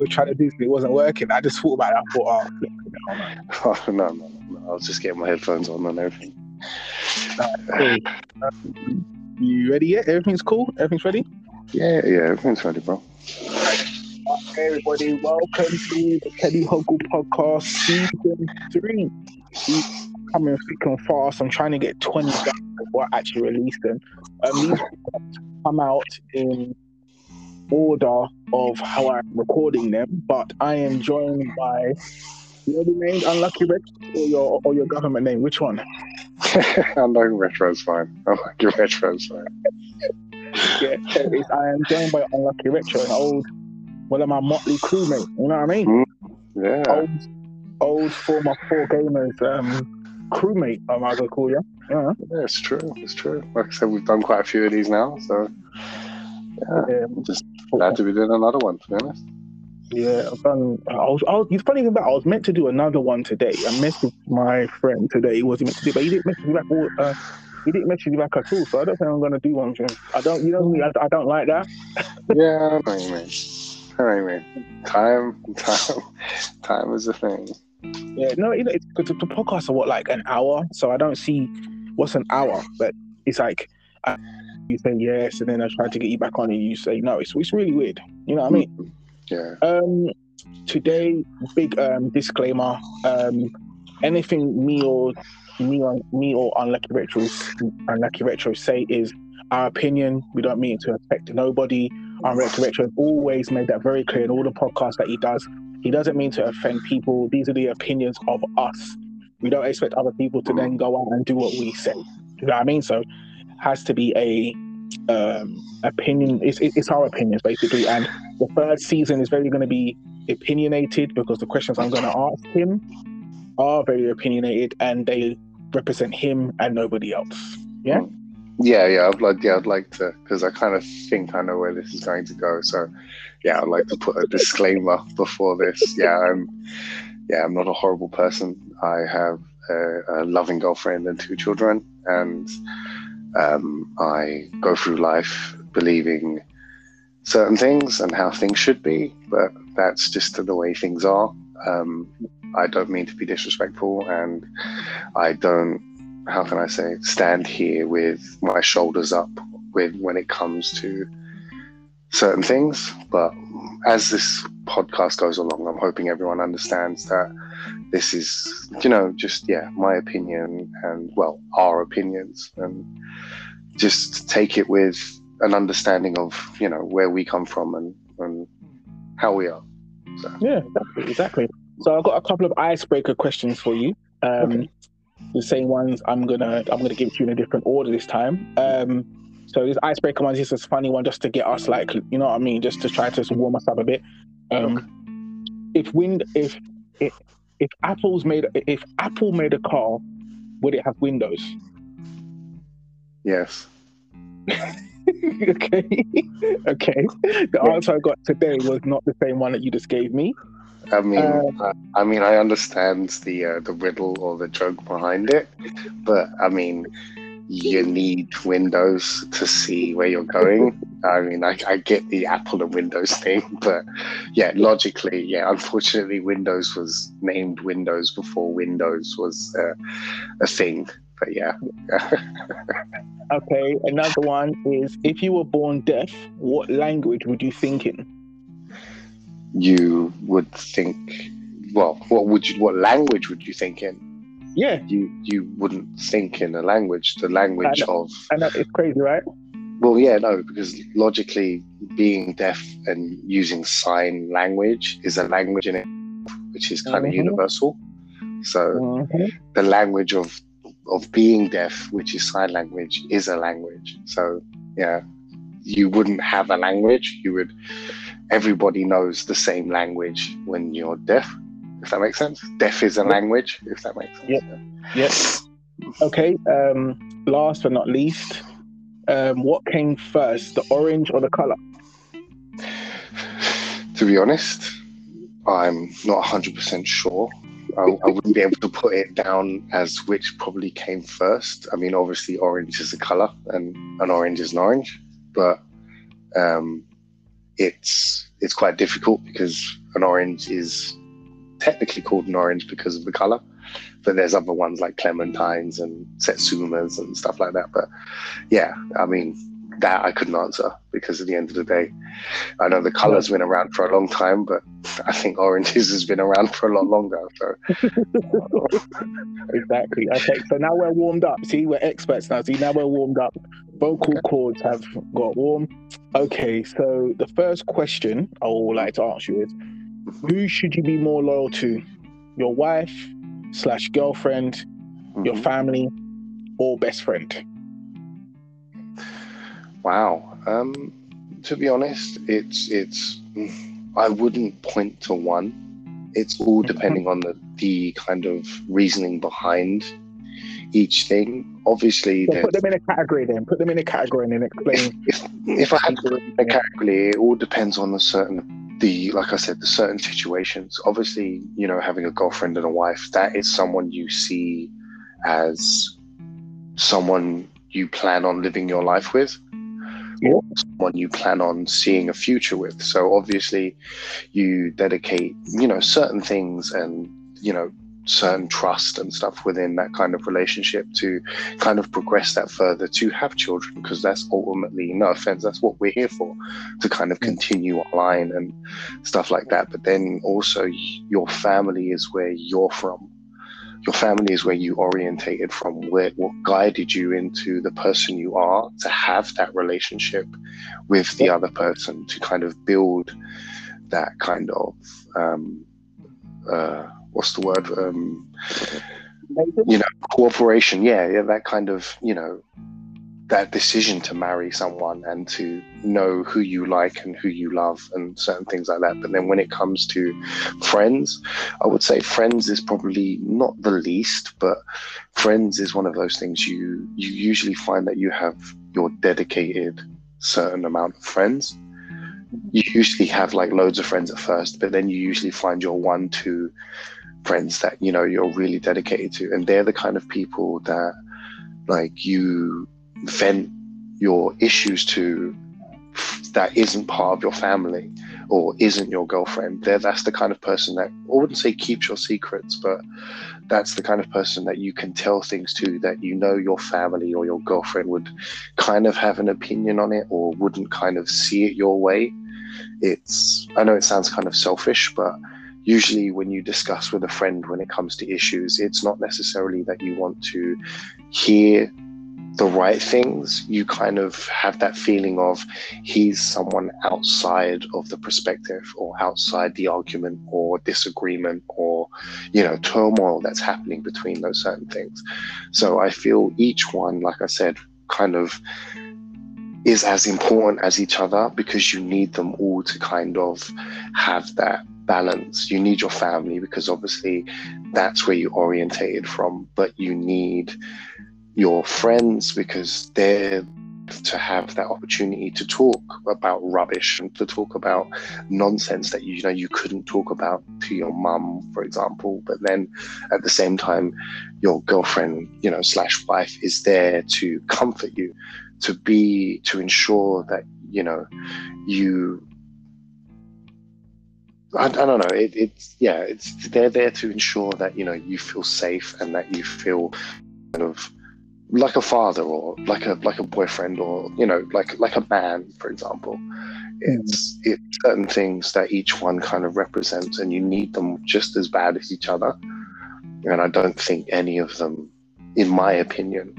was trying to do something, it wasn't working. I just thought about that. I thought, oh, no, no, no, no. I was just getting my headphones on and everything. cool. Um, you ready yet? Everything's cool? Everything's ready? Yeah, yeah, everything's ready, bro. Hey everybody, welcome to the Teddy Huggle podcast, season three. Coming thick and fast. I'm trying to get 20 guys before I actually release them. Um, these come out in order of how I'm recording them, but I am joined by your name, Unlucky Red, or your or your government name. Which one? Unlucky Retro's fine. Unlucky Retro's fine. yeah, I am joined by Unlucky Retro, an old one of my motley crewmates. You know what I mean? Mm, yeah. Old, old former four gamers um, crewmate. I'm gonna call you. Yeah. yeah, it's true. It's true. Like I said, we've done quite a few of these now, so yeah, yeah. just glad to be doing another one. To be honest. Yeah, I've done. I was. I was it's funny about. I was meant to do another one today. I messaged my friend today. He wasn't meant to do, but he didn't message me back. All, uh, he didn't mention you back at all, so I don't think I'm going to do one. I don't. You know me. I, I don't like that. yeah, I know you mean. Anyway, time, time, time is a thing. Yeah, no, you know, it's because the podcasts are what like an hour, so I don't see what's an hour, but it's like you say yes, and then I try to get you back on, and you say no. It's it's really weird. You know what I mean? Yeah. Um, today, big um disclaimer. Um, anything me or me or me or unlucky retros unlucky retro say is our opinion. We don't mean to affect nobody. Our retro retro has always made that very clear in all the podcasts that he does. He doesn't mean to offend people. These are the opinions of us. We don't expect other people to then go out and do what we say. You know what I mean? So, has to be a um, opinion. It's, it's our opinions basically, and the third season is very going to be opinionated because the questions I'm going to ask him are very opinionated and they represent him and nobody else. Yeah. Yeah, yeah, I'd like, yeah, I'd like to, because I kind of think I know where this is going to go. So, yeah, I'd like to put a disclaimer before this. Yeah, I'm, yeah, I'm not a horrible person. I have a, a loving girlfriend and two children, and um, I go through life believing certain things and how things should be, but that's just the way things are. Um, I don't mean to be disrespectful, and I don't how can I say, stand here with my shoulders up with when it comes to certain things. But as this podcast goes along, I'm hoping everyone understands that this is, you know, just, yeah, my opinion and, well, our opinions. And just take it with an understanding of, you know, where we come from and, and how we are. So. Yeah, exactly, exactly. So I've got a couple of icebreaker questions for you. Um, okay the same ones I'm gonna I'm gonna give it to you in a different order this time. Um, so this icebreaker one is just a funny one just to get us like you know what I mean, just to try to warm us up a bit. Um, if wind if if if Apple's made if Apple made a car, would it have windows? Yes. okay. okay. The yeah. answer I got today was not the same one that you just gave me. I mean, uh, I mean, I understand the uh, the riddle or the joke behind it, but I mean, you need Windows to see where you're going. I mean, I, I get the Apple and Windows thing, but yeah, logically, yeah, unfortunately, Windows was named Windows before Windows was uh, a thing. But yeah. okay, another one is if you were born deaf, what language would you think in? you would think well what would you what language would you think in yeah. You you wouldn't think in a language the language I of I know it's crazy right? Well yeah no because logically being deaf and using sign language is a language in it which is kind mm-hmm. of universal. So mm-hmm. the language of of being deaf which is sign language is a language. So yeah you wouldn't have a language. You would everybody knows the same language when you're deaf, if that makes sense. Deaf is a language, if that makes sense. Yep. Yes. Okay. Um, last but not least, um, what came first, the orange or the color? To be honest, I'm not 100% sure. I, I, wouldn't be able to put it down as which probably came first. I mean, obviously, orange is a color and an orange is an orange, but um, it's it's quite difficult because an orange is technically called an orange because of the color, but there's other ones like clementines and satsumas and stuff like that. But yeah, I mean that I couldn't answer because at the end of the day, I know the color's been around for a long time, but I think oranges has been around for a lot longer. So exactly. Okay, so now we're warmed up. See, we're experts now. See, now we're warmed up. Vocal okay. cords have got warm. Okay, so the first question I would like to ask you is who should you be more loyal to? Your wife slash girlfriend, mm-hmm. your family, or best friend? Wow. Um, to be honest, it's it's I wouldn't point to one. It's all mm-hmm. depending on the the kind of reasoning behind each thing. Obviously, so put them in a category. Then put them in a category and then explain. If, if, I had to put them in a category, it all depends on the certain the like I said, the certain situations. Obviously, you know, having a girlfriend and a wife, that is someone you see as someone you plan on living your life with or someone you plan on seeing a future with. So obviously you dedicate, you know, certain things and, you know, certain trust and stuff within that kind of relationship to kind of progress that further to have children because that's ultimately no offense that's what we're here for to kind of continue online and stuff like that. But then also your family is where you're from. Your family is where you orientated from. Where what guided you into the person you are to have that relationship with the other person to kind of build that kind of um, uh, what's the word? Um, you know, cooperation. Yeah, yeah, that kind of you know that decision to marry someone and to know who you like and who you love and certain things like that. But then when it comes to friends, I would say friends is probably not the least, but friends is one of those things you you usually find that you have your dedicated certain amount of friends you usually have like loads of friends at first, but then you usually find your one, two friends that you know you're really dedicated to. And they're the kind of people that like you vent your issues to that isn't part of your family or isn't your girlfriend. There that's the kind of person that i wouldn't say keeps your secrets but that's the kind of person that you can tell things to that you know your family or your girlfriend would kind of have an opinion on it or wouldn't kind of see it your way. It's i know it sounds kind of selfish but usually when you discuss with a friend when it comes to issues, it's not necessarily that you want to hear the right things. You kind of have that feeling of he's someone outside of the perspective or outside the argument or disagreement or, you know, turmoil that's happening between those certain things. So I feel each one, like I said, kind of is as important as each other because you need them all to kind of have that balance. You need your family because obviously that's where you orientated from, but you need your friends because they're to have that opportunity to talk about rubbish and to talk about nonsense that you, you know you couldn't talk about to your mum for example but then at the same time your girlfriend you know slash wife is there to comfort you to be to ensure that you know you I, I don't know. It, it's yeah. It's they're there to ensure that you know you feel safe and that you feel kind of like a father or like a like a boyfriend or you know like like a man, for example. It's mm. it's certain things that each one kind of represents, and you need them just as bad as each other. And I don't think any of them, in my opinion,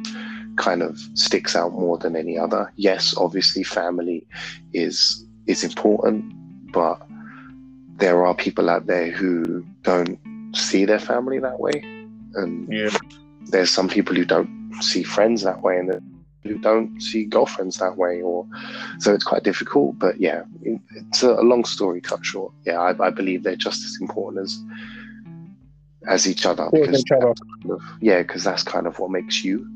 kind of sticks out more than any other. Yes, obviously, family is is important, but there are people out there who don't see their family that way, and yeah. there's some people who don't see friends that way, and who don't see girlfriends that way, or so it's quite difficult. But yeah, it's a, long story cut short. Yeah, I, I believe they're just as important as as each other because each other. Kind of, yeah, because that's kind of what makes you.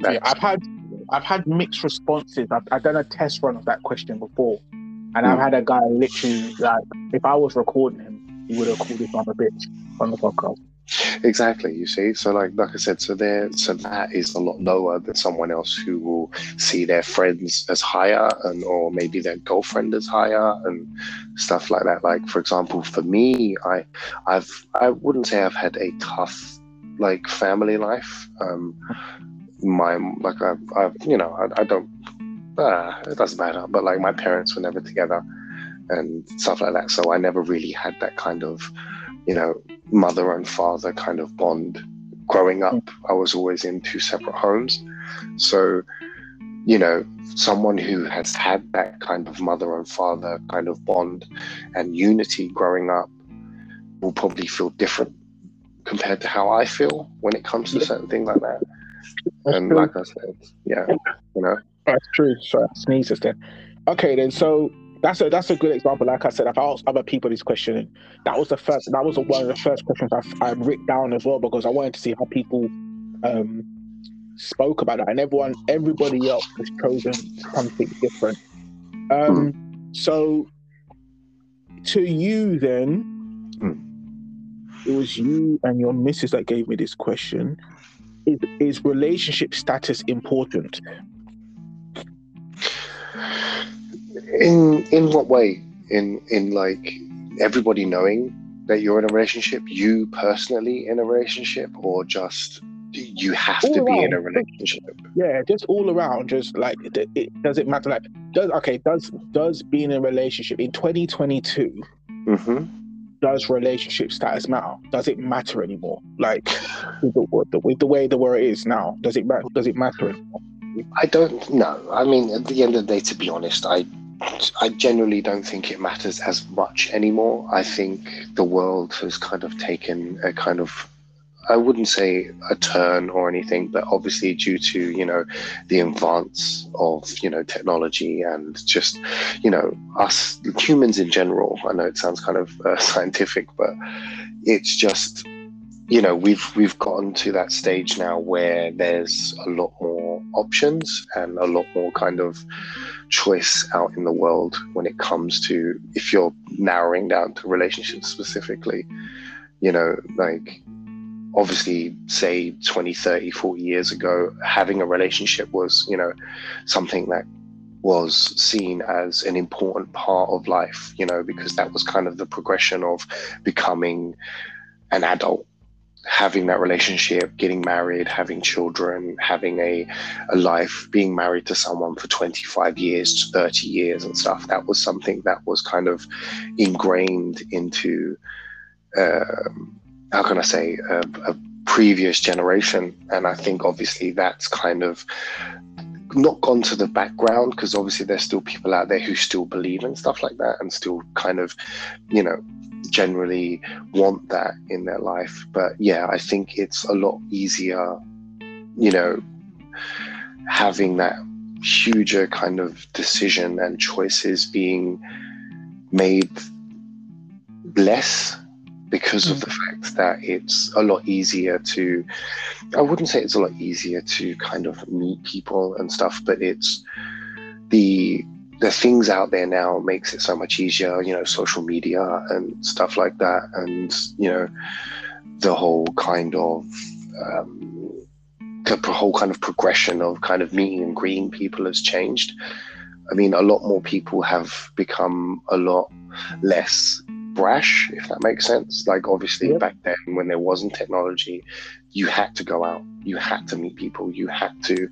Yeah, I've had I've had mixed responses. I've, I've done a test run of that question before, and I've hmm. had a guy literally like, if I was recording him, he would have called his mother bitch on the podcast. Exactly. You see, so like like I said, so there, so that is a lot lower than someone else who will see their friends as higher, and or maybe their girlfriend as higher, and stuff like that. Like for example, for me, I, I've I wouldn't say I've had a tough like family life. Um, my like I've, I've you know I, I don't uh, it doesn't matter, but like my parents were never together and stuff like that, so I never really had that kind of you know mother and father kind of bond. Growing up, I was always in two separate homes, so you know someone who has had that kind of mother and father kind of bond and unity growing up will probably feel different compared to how I feel when it comes to certain things like that. And like I said, yeah, you know, That's true. Sorry, I sneezed then. Okay, then. So that's a that's a good example. Like I said, I've asked other people this question, that was the first. That was one of the first questions I I wrote down as well because I wanted to see how people um spoke about that, and everyone, everybody else has chosen something different. Um. So to you then. It was you and your missus that gave me this question. Is, is relationship status important? In in what way? In in like everybody knowing that you're in a relationship, you personally in a relationship, or just you have to All be in a relationship? Yeah, just all around, just like it, it does it matter? Like, does okay? Does does being in a relationship in 2022 hmm does relationship status matter? Does it matter anymore? Like with the, with the, with the way the world is now, does it matter? Does it matter? Anymore? I don't know. I mean, at the end of the day, to be honest, I I genuinely don't think it matters as much anymore. I think the world has kind of taken a kind of I wouldn't say a turn or anything, but obviously due to you know the advance of you know technology and just you know us humans in general. I know it sounds kind of uh, scientific, but it's just you know we've we've gotten to that stage now where there's a lot more options and a lot more kind of choice out in the world when it comes to if you're narrowing down to relationships specifically you know like obviously say 20 30 40 years ago having a relationship was you know something that was seen as an important part of life you know because that was kind of the progression of becoming an adult having that relationship getting married having children having a, a life being married to someone for 25 years to 30 years and stuff that was something that was kind of ingrained into um, how can I say, a, a previous generation. And I think obviously that's kind of not gone to the background because obviously there's still people out there who still believe in stuff like that and still kind of, you know, generally want that in their life. But yeah, I think it's a lot easier, you know, having that huger kind of decision and choices being made less because of the fact that it's a lot easier to i wouldn't say it's a lot easier to kind of meet people and stuff but it's the the things out there now makes it so much easier you know social media and stuff like that and you know the whole kind of um, the whole kind of progression of kind of meeting and greeting people has changed. I mean a lot more people have become a lot less brash, if that makes sense. Like obviously Yep. back then when there wasn't technology, you had to go out, you had to meet people, you had to.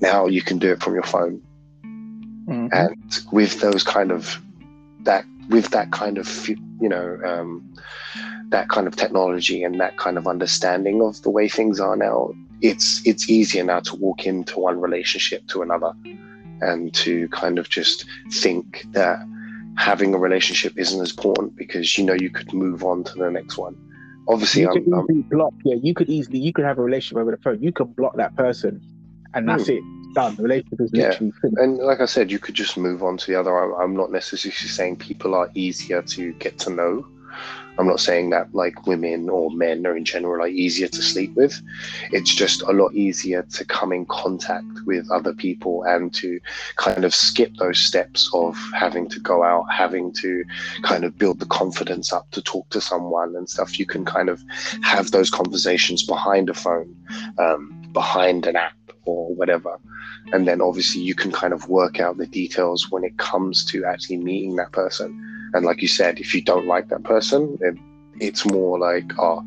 Now you can do it from your phone, Mhm. and with those kind of that with that kind of you know um, that kind of technology and that kind of understanding of the way things are now, it's it's easier now to walk into one relationship to another, and to kind of just think that having a relationship isn't as important because you know you could move on to the next one. Obviously, you could I'm, I'm easily block. Yeah, you could easily you could have a relationship over the phone. You could block that person, and that's it. Done. The relationship is Hmm. Yeah. literally finished. and like I said, you could just move on to the other. I'm, I'm not necessarily saying people are easier to get to know. I'm not saying that like women or men are in general are easier to sleep with. It's just a lot easier to come in contact with other people and to kind of skip those steps of having to go out, having to kind of build the confidence up to talk to someone and stuff. You can kind of have those conversations behind a phone, um, behind an app or whatever. And then obviously you can kind of work out the details when it comes to actually meeting that person. And like you said, if you don't like that person, it, it's more like, oh,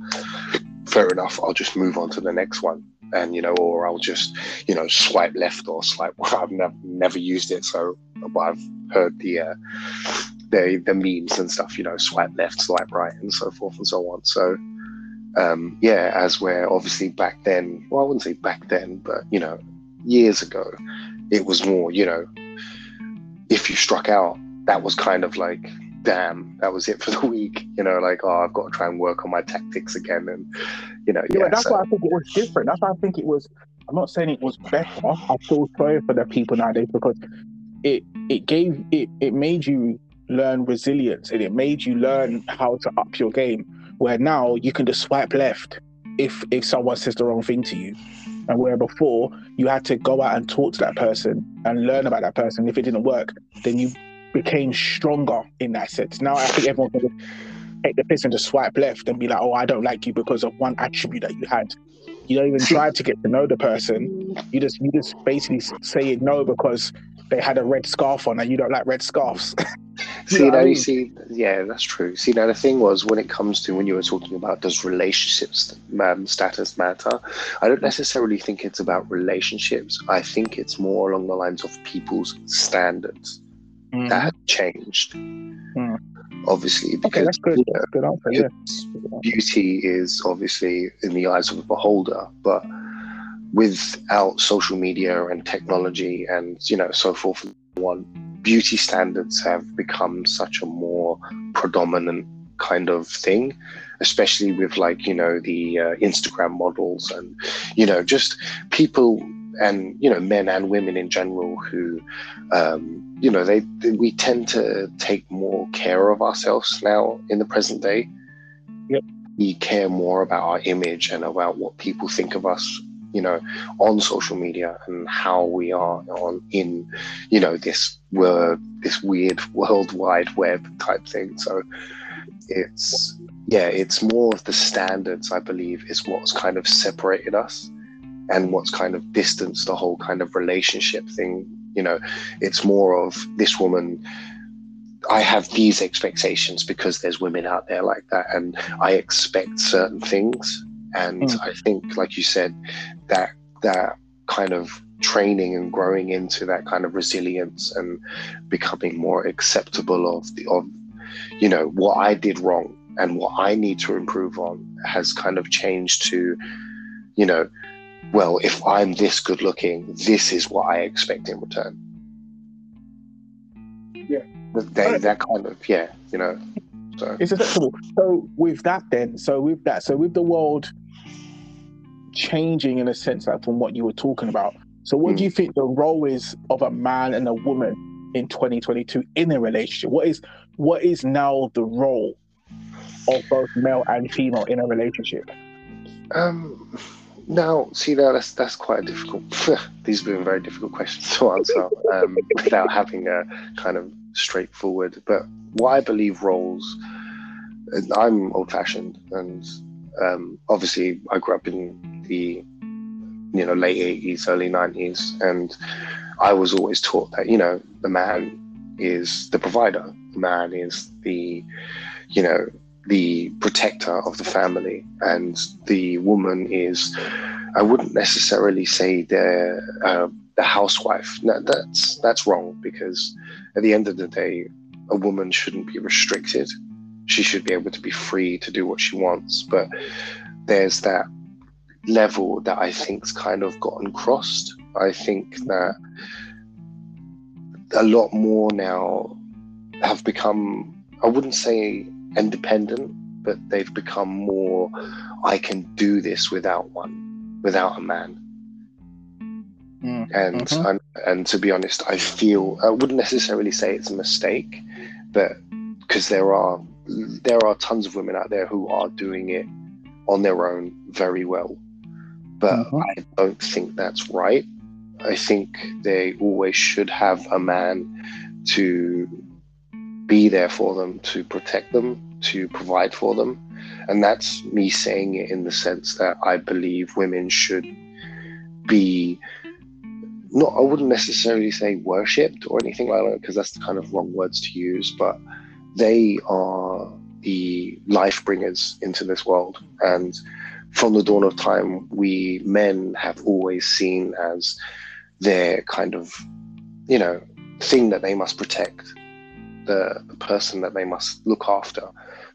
fair enough, I'll just move on to the next one. And, you know, or I'll just, you know, swipe left or swipe. Well, I've never, never used it. So but I've heard the, uh, the, the memes and stuff, you know, swipe left, swipe right, and so forth and so on. So, um, yeah, as where obviously back then, well, I wouldn't say back then, but you know, years ago, it was more, you know, if you struck out, that was kind of like, damn, that was it for the week. You know, like, oh, I've got to try and work on my tactics again. And, you know, Yeah, yeah. that's so- why I think it was different. That's why I think it was. I'm not saying it was better. I feel sorry for the people nowadays because it it gave it it made you learn resilience and it made you learn how to up your game. Where now you can just swipe left if if someone says the wrong thing to you, and where before you had to go out and talk to that person and learn about that person. If it didn't work, then you became stronger in that sense. Now I think everyone can just take the piss and just swipe left and be like, "Oh, I don't like you because of one attribute that you had." You don't even try to get to know the person. You just you just basically say no because they had a red scarf on and you don't like red scarves. You See know now I you mean? see yeah that's true. See now the thing was when it comes to when you were talking about does relationships um, status matter? I don't necessarily think it's about relationships. I think it's more along the lines of people's standards Mm. that have changed. Obviously, because Okay, that's good. you know, good answer. Yeah. beauty is obviously in the eyes of the beholder, but without social media and technology and you know so forth and so on, beauty standards have become such a more predominant kind of thing, especially with like you know the uh, Instagram models and you know just people and you know men and women in general who um, you know they, they we tend to take more care of ourselves now in the present day. Yep. we care more about our image and about what people think of us you know on social media and how we are on in you know this word this weird world wide web type thing. So it's yeah it's more of the standards i believe is what's kind of separated us and what's kind of distanced the whole kind of relationship thing you know it's more of this woman i have these expectations because there's women out there like that and i expect certain things and Mm. i think like you said that that kind of training and growing into that kind of resilience and becoming more acceptable of the of you know what i did wrong and what i need to improve on has kind of changed to you know well if i'm this good looking this is what i expect in return Yeah. they, that kind of yeah you know so It's acceptable. So with that, then, so with that, so with the world changing in a sense, like from what you were talking about. So, what do you think the role is of a man and a woman in 2022 in a relationship? What is what is now the role of both male and female in a relationship? Um, now, see, now that's that's quite a difficult. these have been very difficult questions to answer um, without having a kind of straightforward. But what I believe roles, I'm old-fashioned, and um, obviously I grew up in the you know late '80s, early '90s, and I was always taught that you know the man is the provider, the man is the you know the protector of the family and the woman is i wouldn't necessarily say the uh, the housewife. No, that's that's wrong because at the end of the day a woman shouldn't be restricted. She should be able to be free to do what she wants but there's that level that i think's kind of gotten crossed. I think that a lot more now have become i wouldn't say independent, but they've become more. I can do this without one, without a man. Mm, And mhm. and, and to be honest, I feel I wouldn't necessarily say it's a mistake, but because there are there are tons of women out there who are doing it on their own very well. But Mhm. I don't think that's right. I think they always should have a man to be there for them, to protect them, to provide for them. And that's me saying it in the sense that I believe women should be not I wouldn't necessarily say worshipped or anything like that because that's the kind of wrong words to use, but they are the life bringers into this world. And from the dawn of time, we men have always seen as their kind of, you know, thing that they must protect, the, the person that they must look after,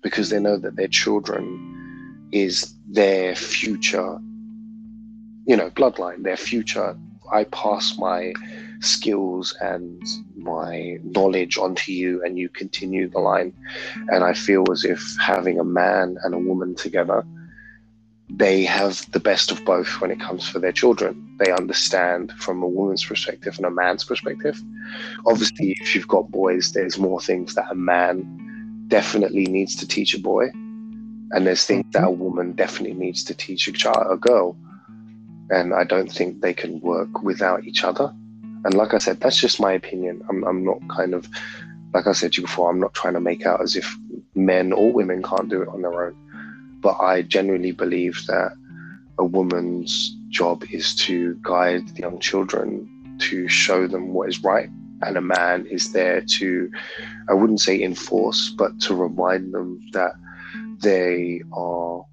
because they know that their children is their future, you know, bloodline, their future. I pass my skills and my knowledge onto you, and you continue the line. And I feel as if having a man and a woman together, they have the best of both when it comes for their children. They understand from a woman's perspective and a man's perspective. Obviously, if you've got boys, there's more things that a man definitely needs to teach a boy, and there's things that a woman definitely needs to teach a child, a girl. And I don't think they can work without each other. And like I said, that's just my opinion. I'm, I'm not kind of, like I said to you before, I'm not trying to make out as if men or women can't do it on their own. But I genuinely believe that a woman's job is to guide the young children to show them what is right. And a man is there to, I wouldn't say enforce, but to remind them that they are,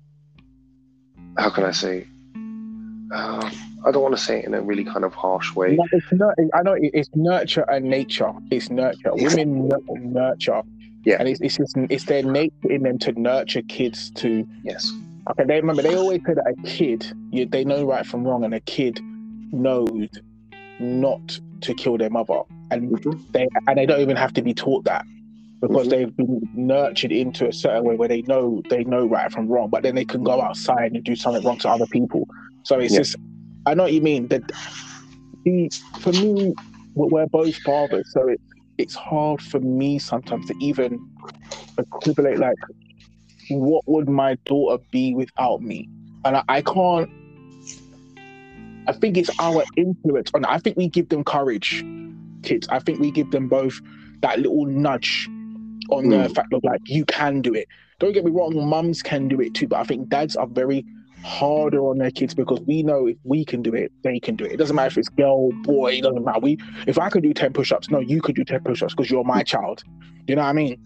how can I say, uh, I don't want to say it in a really kind of harsh way. No, it's nur- I know it's nurture and nature. It's nurture. Women nurture. Yeah. And it's it's just, it's their nature in them to nurture kids to. Yes. Okay, they remember they always say that a kid, you, they know right from wrong, and a kid knows not to kill their mother, and Mhm. they and they don't even have to be taught that because Mhm. they've been nurtured into a certain way where they know they know right from wrong, but then they can go outside and do something wrong to other people. So it's Yeah. just, I know what you mean. That the for me, we're we're both fathers, so it, it's hard for me sometimes to even equivalent like what would my daughter be without me, and I, I can't. I think it's our influence on. I think we give them courage, kids. I think we give them both that little nudge on the mm. fact of like you can do it. Don't get me wrong, mums can do it too, but I think dads are very harder on their kids because we know if we can do it, they can do it. It doesn't matter if it's girl, boy, it doesn't matter. We if I can do 10 push-ups, no, you could do 10 push-ups because you're my child. You know what I mean?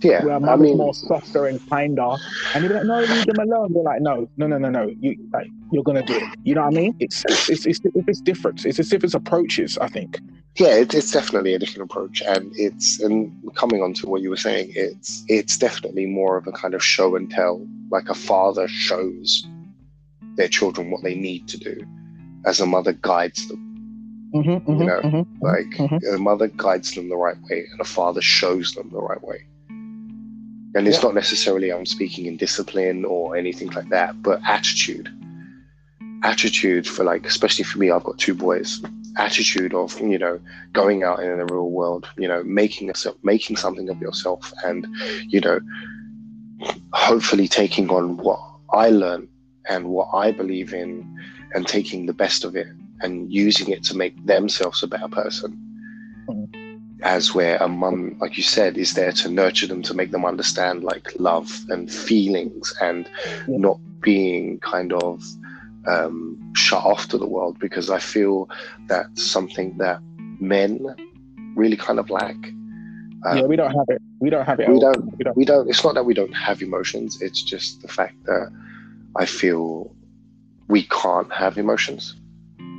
Yeah. Where I mum is mean, more softer and kinder. And you're like, no, leave them alone. They're like, no, no, no, no, no. You like you're gonna do it. You know what I mean? It's it's it's, it's, it's different. It's as if it's approaches, I think. yeah, it, it's definitely a different approach, and it's and coming on to what you were saying, it's it's definitely more of a kind of show and tell. Like a father shows their children what they need to do, as a mother guides them. Mm-hmm, You know, mhm. Like Mhm. a mother guides them the right way, and a father shows them the right way. And it's Yeah. not necessarily I'm speaking in discipline or anything like that, but attitude. Attitude for like, especially for me, I've got two boys. Attitude of you know going out in the real world, you know, making yourself, making something of yourself, and you know, hopefully taking on what I learn and what I believe in, and taking the best of it and using it to make themselves a better person. As where a mum, like you said, is there to nurture them, to make them understand like love and feelings and Yeah. not being kind of um, shut off to the world. Because I feel that's something that men really kind of lack. Um, yeah, we don't have it. We don't have it. we don't- We don't. we don't it's not that we don't have emotions it's just the fact that i feel we can't have emotions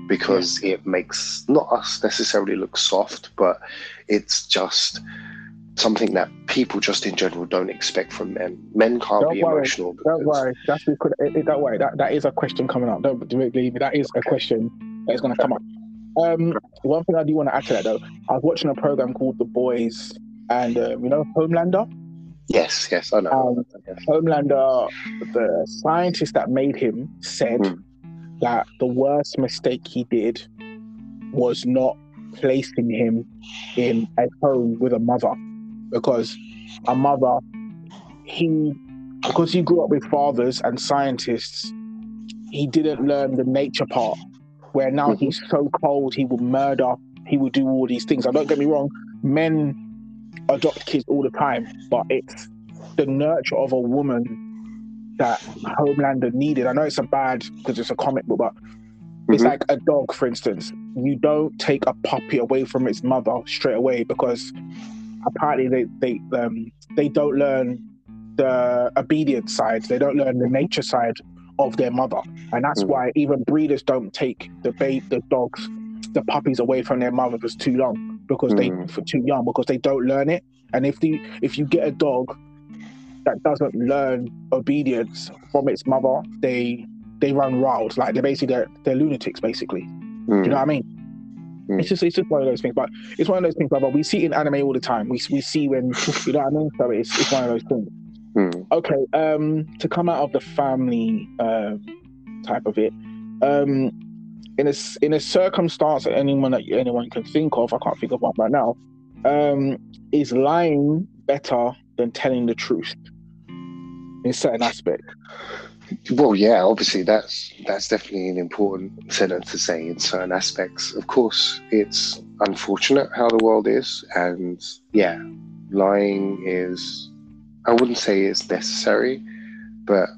because it makes not us necessarily look soft but it's just something that people just in general don't expect from men men can't Don't be worry, emotional Don't worry. That's because don't worry. That that is a question coming up. Don't believe me. That is a question that is going to come up. Um, one thing I do want to add to that though, I was watching a program called The Boys, and uh, you know Homelander. Yes yes i know Um, Homelander, the scientist that made him, said Hmm. that the worst mistake he did was not placing him in a home with a mother, because a mother he because he grew up with fathers and scientists, he didn't learn the nature part. Where now mm-hmm. he's so cold, he will murder, he will do all these things. I don't get me wrong, men adopt kids all the time, but it's the nurture of a woman that Homelander needed. I know it's a bad because it's a comic book, but mm-hmm. it's like a dog, for instance. You don't take a puppy away from its mother straight away because apparently they they um, they don't learn the obedience side. They don't learn the nature side of their mother, and that's mm. why even breeders don't take the babe, the dogs, the puppies away from their mother for too long because mm. they for too young because they don't learn it. And if the if you get a dog that doesn't learn obedience from its mother, they they run wild. Like they're basically they're, they're lunatics, basically. Mm. Do you know what I mean? Mm. It's just it's just one of those things. But it's one of those things, brother. We see in anime all the time. We we see when you know what I mean. So it's it's one of those things. Mm. Okay. Um, to come out of the family uh, type of it, um, in a in a circumstance that anyone that anyone can think of, I can't think of one right now. Um, is lying better than telling the truth in certain aspects? Well, yeah, obviously that's that's definitely an important sentence to say in certain aspects. Of course, it's unfortunate how the world is, and yeah, lying is I wouldn't say it's necessary, but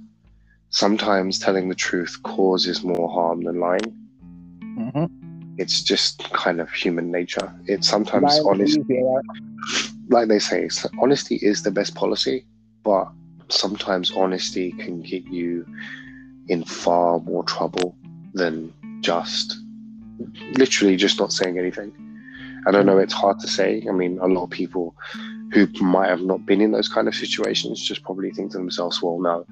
sometimes telling the truth causes more harm than lying. Mm-hmm. It's just kind of human nature. It's sometimes honest, like they say, honesty is the best policy, but sometimes honesty can get you in far more trouble than just literally just not saying anything. I don't know it's hard to say. I mean, a lot of people who might have not been in those kind of situations just probably think to themselves, well, no,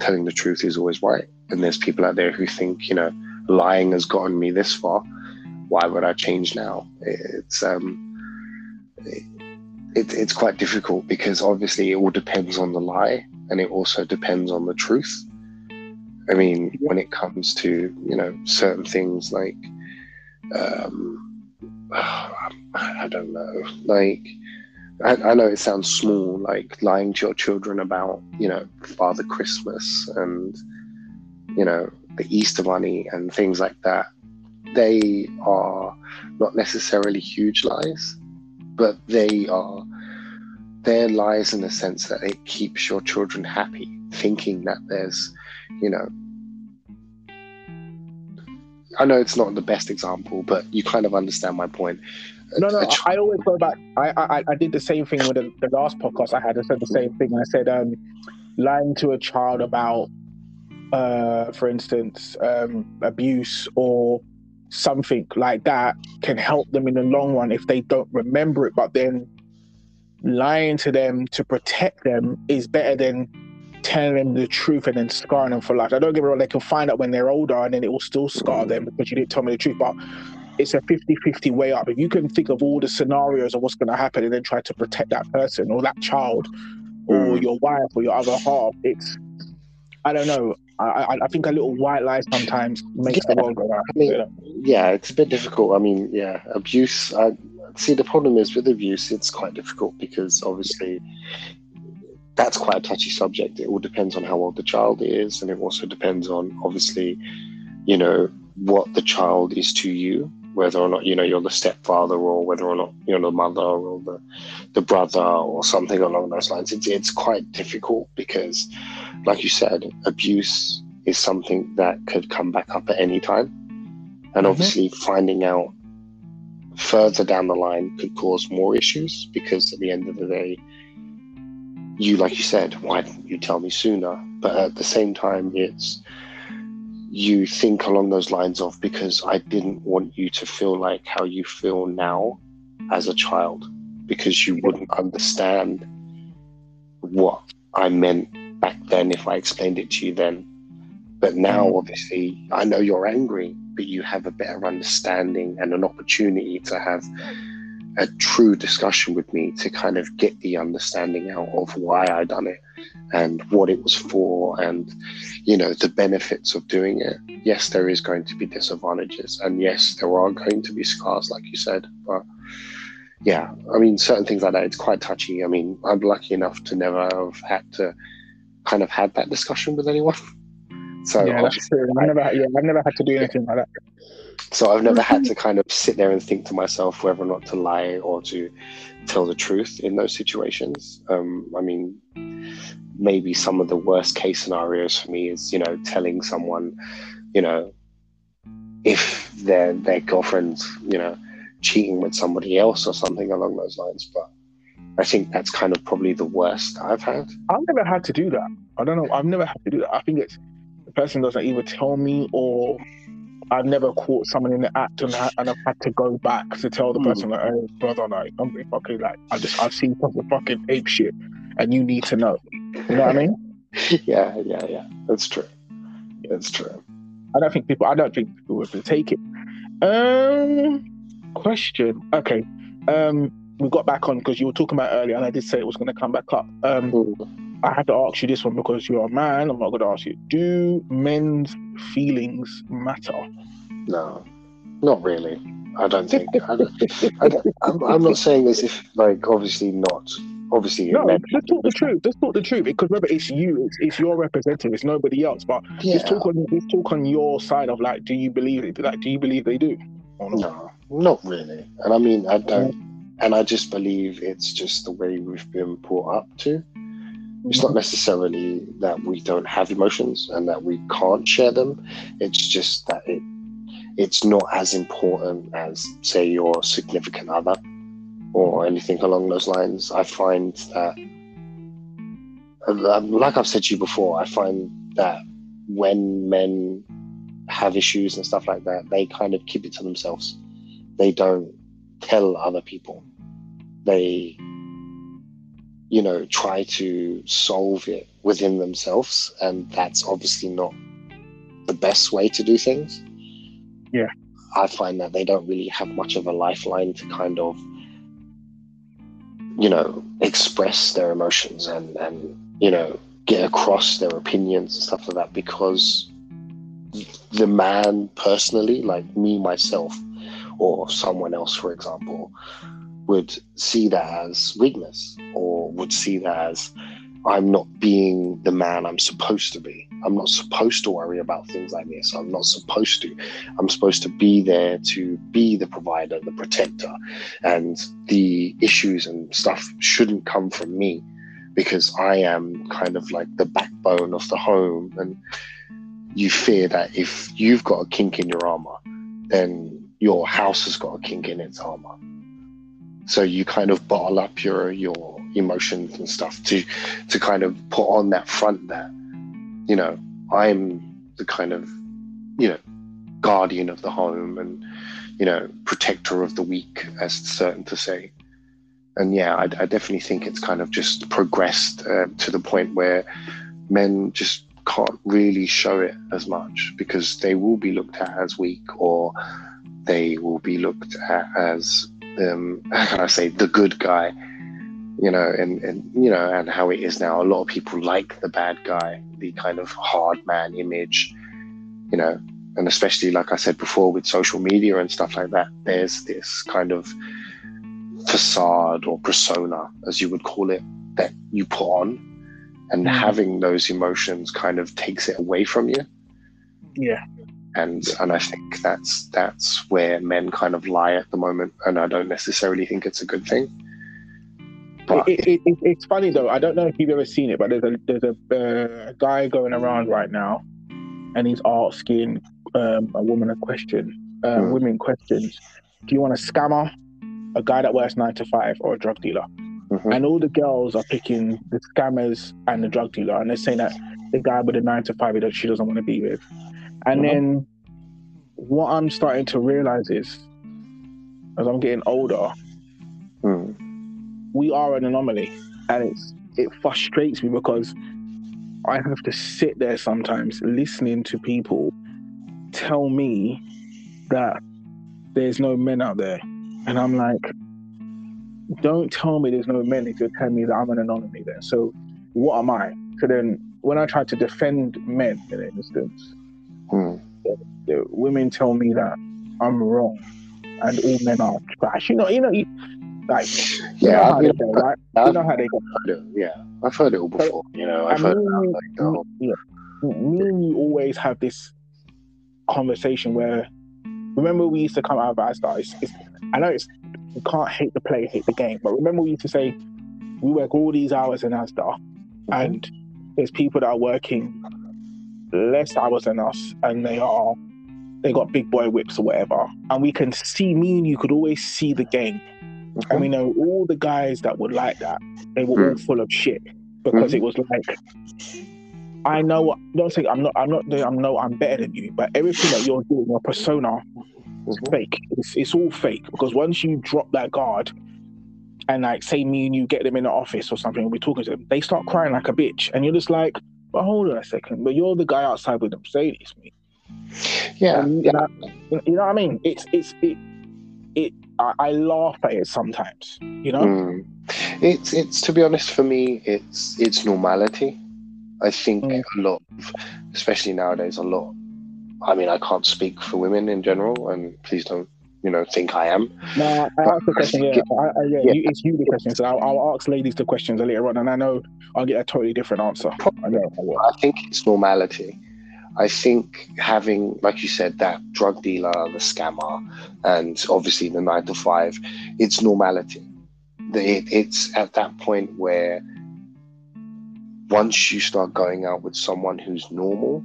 telling the truth is always right. And there's people out there who think, you know, lying has gotten me this far. Why would I change now? It's um, it, it's quite difficult because obviously it all depends on the lie and it also depends on the truth. I mean, when it comes to you know certain things like, um, I don't know, like I, I, know it sounds small, like lying to your children about you know Father Christmas and you know the Easter Bunny and things like that. They are not necessarily huge lies, but they are their lies in the sense that it keeps your children happy, thinking that there's, you know, I know it's not the best example, but you kind of understand my point. No, no, ch- I always go back. I, I, I did the same thing with the, the last podcast I had. I said the same thing. I said, um, lying to a child about, uh, for instance, um, abuse or something like that can help them in the long run if they don't remember it. But then lying to them to protect them is better than telling them the truth and then scarring them for life. I don't get me wrong, they can find out when they're older and then it will still scar them because you didn't tell me the truth. But it's a 50 50 way up. If you can think of all the scenarios of what's going to happen and then try to protect that person or that child or mm. your wife or your other half, it's, I don't know. I, I think a little white lie sometimes makes yeah. the world go round. I mean, yeah, it's a bit difficult. I mean, yeah, abuse. I, see, the problem is with abuse, it's quite difficult because obviously that's quite a touchy subject. It all depends on how old the child is, and it also depends on obviously, you know, what the child is to you, whether or not you know you're the stepfather or whether or not you're the mother or the the brother or something along those lines. It's it's quite difficult because, like you said, abuse is something that could come back up at any time, and mm-hmm. obviously finding out further down the line could cause more issues because at the end of the day, you, like you said, why didn't you tell me sooner? But at the same time, it's you think along those lines of because I didn't want you to feel like how you feel now as a child because you wouldn't understand what I meant back then if I explained it to you then. But now, mm. obviously, I know you're angry but you have a better understanding and an opportunity to have a true discussion with me to kind of get the understanding out of why I done it and what it was for and you know the benefits of doing it. Yes, there is going to be disadvantages and yes, there are going to be scars like you said, but yeah, I mean, certain things like that, it's quite touchy. I mean, I'm lucky enough to never have had to kind of had that discussion with anyone. So yeah. I've never, yeah, I've never had to do anything like that. So I've never had to kind of sit there and think to myself whether or not to lie or to tell the truth in those situations. Um, I mean, maybe some of the worst case scenarios for me is, you know, telling someone, you know, if their their girlfriend's, you know, cheating with somebody else or something along those lines. But I think that's kind of probably the worst I've had. I've never had to do that. I don't know. I've never had to do that. I think it's the person doesn't either tell me or I've never caught someone in the act and, ha- and I've had to go back to tell the mm. person like, hey, brother, like, I'm fucking like, I just I've seen some fucking ape shit, and you need to know. You know what I mean? yeah, yeah, yeah. That's true. That's true. I don't think people. I don't think people would take it. Um, question. Okay. Um, we got back on because you were talking about earlier, and I did say it was going to come back up. Um. Mm I had to ask you this one because you're a man. I'm not going to ask you. Do men's feelings matter? No, not really. I don't think. I am I'm not saying this if, like, obviously not. Obviously, no. Let's talk the truth. Let's talk the truth because remember, it's you. It's, it's your representative. It's nobody else. But yeah. let's talk on let's talk on your side of like, do you believe it? Like, do you believe they do? No, not really. And I mean, I don't. And I just believe it's just the way we've been brought up to. It's not necessarily that we don't have emotions and that we can't share them. It's just that it it's not as important as say your significant other or anything along those lines. I find that um, like I've said to you before, I find that when men have issues and stuff like that, they kind of keep it to themselves. They don't tell other people. They you know, try to solve it within themselves. And that's obviously not the best way to do things. Yeah. I find that they don't really have much of a lifeline to kind of, you know, express their emotions and, and you know, get across their opinions and stuff like that because the man personally, like me myself, or someone else, for example, would see that as weakness or would see that as I'm not being the man I'm supposed to be. I'm not supposed to worry about things like this. I'm not supposed to. I'm supposed to be there to be the provider, the protector. And the issues and stuff shouldn't come from me because I am kind of like the backbone of the home. And you fear that if you've got a kink in your armor, then your house has got a kink in its armor. So you kind of bottle up your your emotions and stuff to to kind of put on that front that you know i'm the kind of you know guardian of the home and you know protector of the weak as certain to say. And yeah i, I definitely think it's kind of just progressed uh, to the point where men just can't really show it as much because they will be looked at as weak or they will be looked at as um, how can I say the good guy, you know, and and you know, and how it is now. A lot of people like the bad guy, the kind of hard man image, you know, and especially like I said before with social media and stuff like that. There's this kind of facade or persona, as you would call it, that you put on, and mm. having those emotions kind of takes it away from you. Yeah and and I think that's that's where men kind of lie at the moment, and I don't necessarily think it's a good thing. But it, it, it, it's funny though. I don't know if you've ever seen it, but there's a there's a uh, guy going around right now, and he's asking um, a woman a question, uh, mm. women questions. Do you want a scammer, a guy that works nine to five, or a drug dealer? Mm-hmm. And all the girls are picking the scammers and the drug dealer, and they're saying that the guy with the nine to five that she doesn't want to be with. And mm-hmm. then what I'm starting to realize is, as I'm getting older, mm. we are an anomaly, and it's it frustrates me because I have to sit there sometimes listening to people tell me that there's no men out there, and I'm like, don't tell me there's no men if you're telling me that I'm an anomaly. Then, so what am I? So then, when I try to defend men in an instance, Hmm. The, the women tell me that I'm wrong and all men are trash. You know, you know, you, Like, Yeah, you know I they go, right? I've You know how they go. heard it, yeah, I've heard it all before. You know, I've heard me, like whole, yeah, me and you always have this conversation where remember we used to come out of Asda. It's, it's, I know it's you can't hate the play, hate the game, but remember we used to say we work all these hours in Asda, and there's people that are working less hours than us, and they are they got big boy whips or whatever, and we can see me and you could always see the game, and we know all the guys that would like that they were all full of shit because it was like. I know. Don't say I'm not. I'm not. I'm no. I'm better than you. But everything that you're doing, your persona, is Mhm. fake. It's, it's all fake because once you drop that guard, and like say me and you get them in the office or something, and we're talking to them, they start crying like a bitch, and you're just like, "But hold on a second, but you're the guy outside with the Mercedes, me." yeah, And, yeah, you know, you know what I mean? It's it's it. It. I, I laugh at it sometimes. You know. Mm. It's it's to be honest for me, it's it's normality. I think Mm. a lot, of, especially nowadays, a lot. I mean, I can't speak for women in general, and please don't, you know, think I am. No, I asked the question. Yeah, I, I, yeah, Yeah. You, it's you the question. So I'll, I'll ask ladies the questions later on, and I know I'll get a totally different answer. I know. I. I think it's normality. I think having, like you said, that drug dealer, the scammer, and obviously the nine to five, it's normality. It, it's at that point where once you start going out with someone who's normal,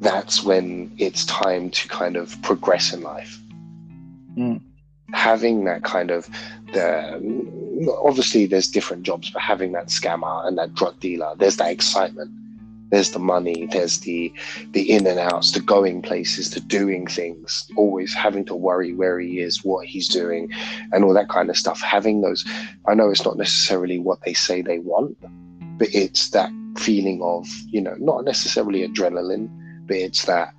that's when it's time to kind of progress in life. Having that kind of the obviously there's different jobs, but having that scammer and that drug dealer, there's that excitement. There's the money there's the the in and outs the going places the doing things always having to worry where he is what he's doing and all that kind of stuff. Having those i know it's not necessarily what they say they want but it's that feeling of you know not necessarily adrenaline but it's that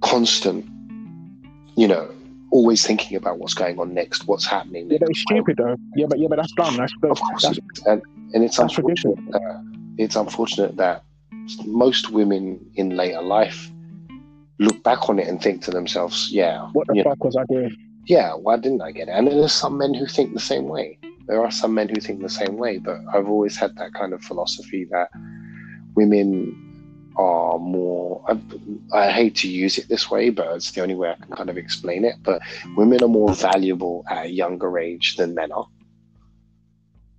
constant you know always thinking about what's going on next what's happening Yeah, it's stupid though. Yeah, but yeah, but that's done. That's of course that's, and, and it's that's unfortunate that it's unfortunate that most women in later life look back on it and think to themselves, yeah, what the you know, fuck was I doing? yeah, why didn't I get it? And there's some men who think the same way. There are some men who think the same way, but I've always had that kind of philosophy that women are more. I, I hate to use it this way, but it's the only way I can kind of explain it. But women are more valuable at a younger age than men are.